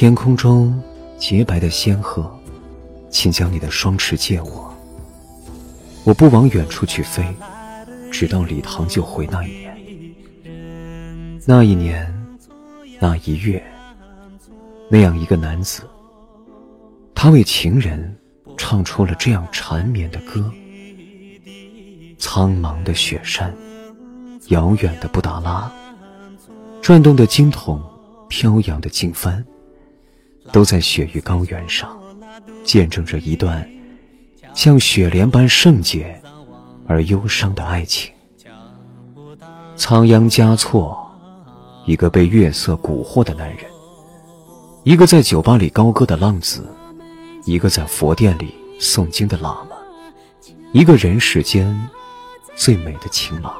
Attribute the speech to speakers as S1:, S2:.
S1: 天空中洁白的仙鹤，请将你的双翅借我。我不往远处去飞，只到礼堂就回那一年。那一年，那一月，那样一个男子，他为情人唱出了这样缠绵的歌。苍茫的雪山，遥远的布达拉，转动的经筒，飘扬的经幡，都在雪域高原上，见证着一段像雪莲般圣洁而忧伤的爱情。仓央嘉措，一个被月色蛊惑的男人，一个在酒吧里高歌的浪子，一个在佛殿里诵经的喇嘛，一个人世间。最美的情郎。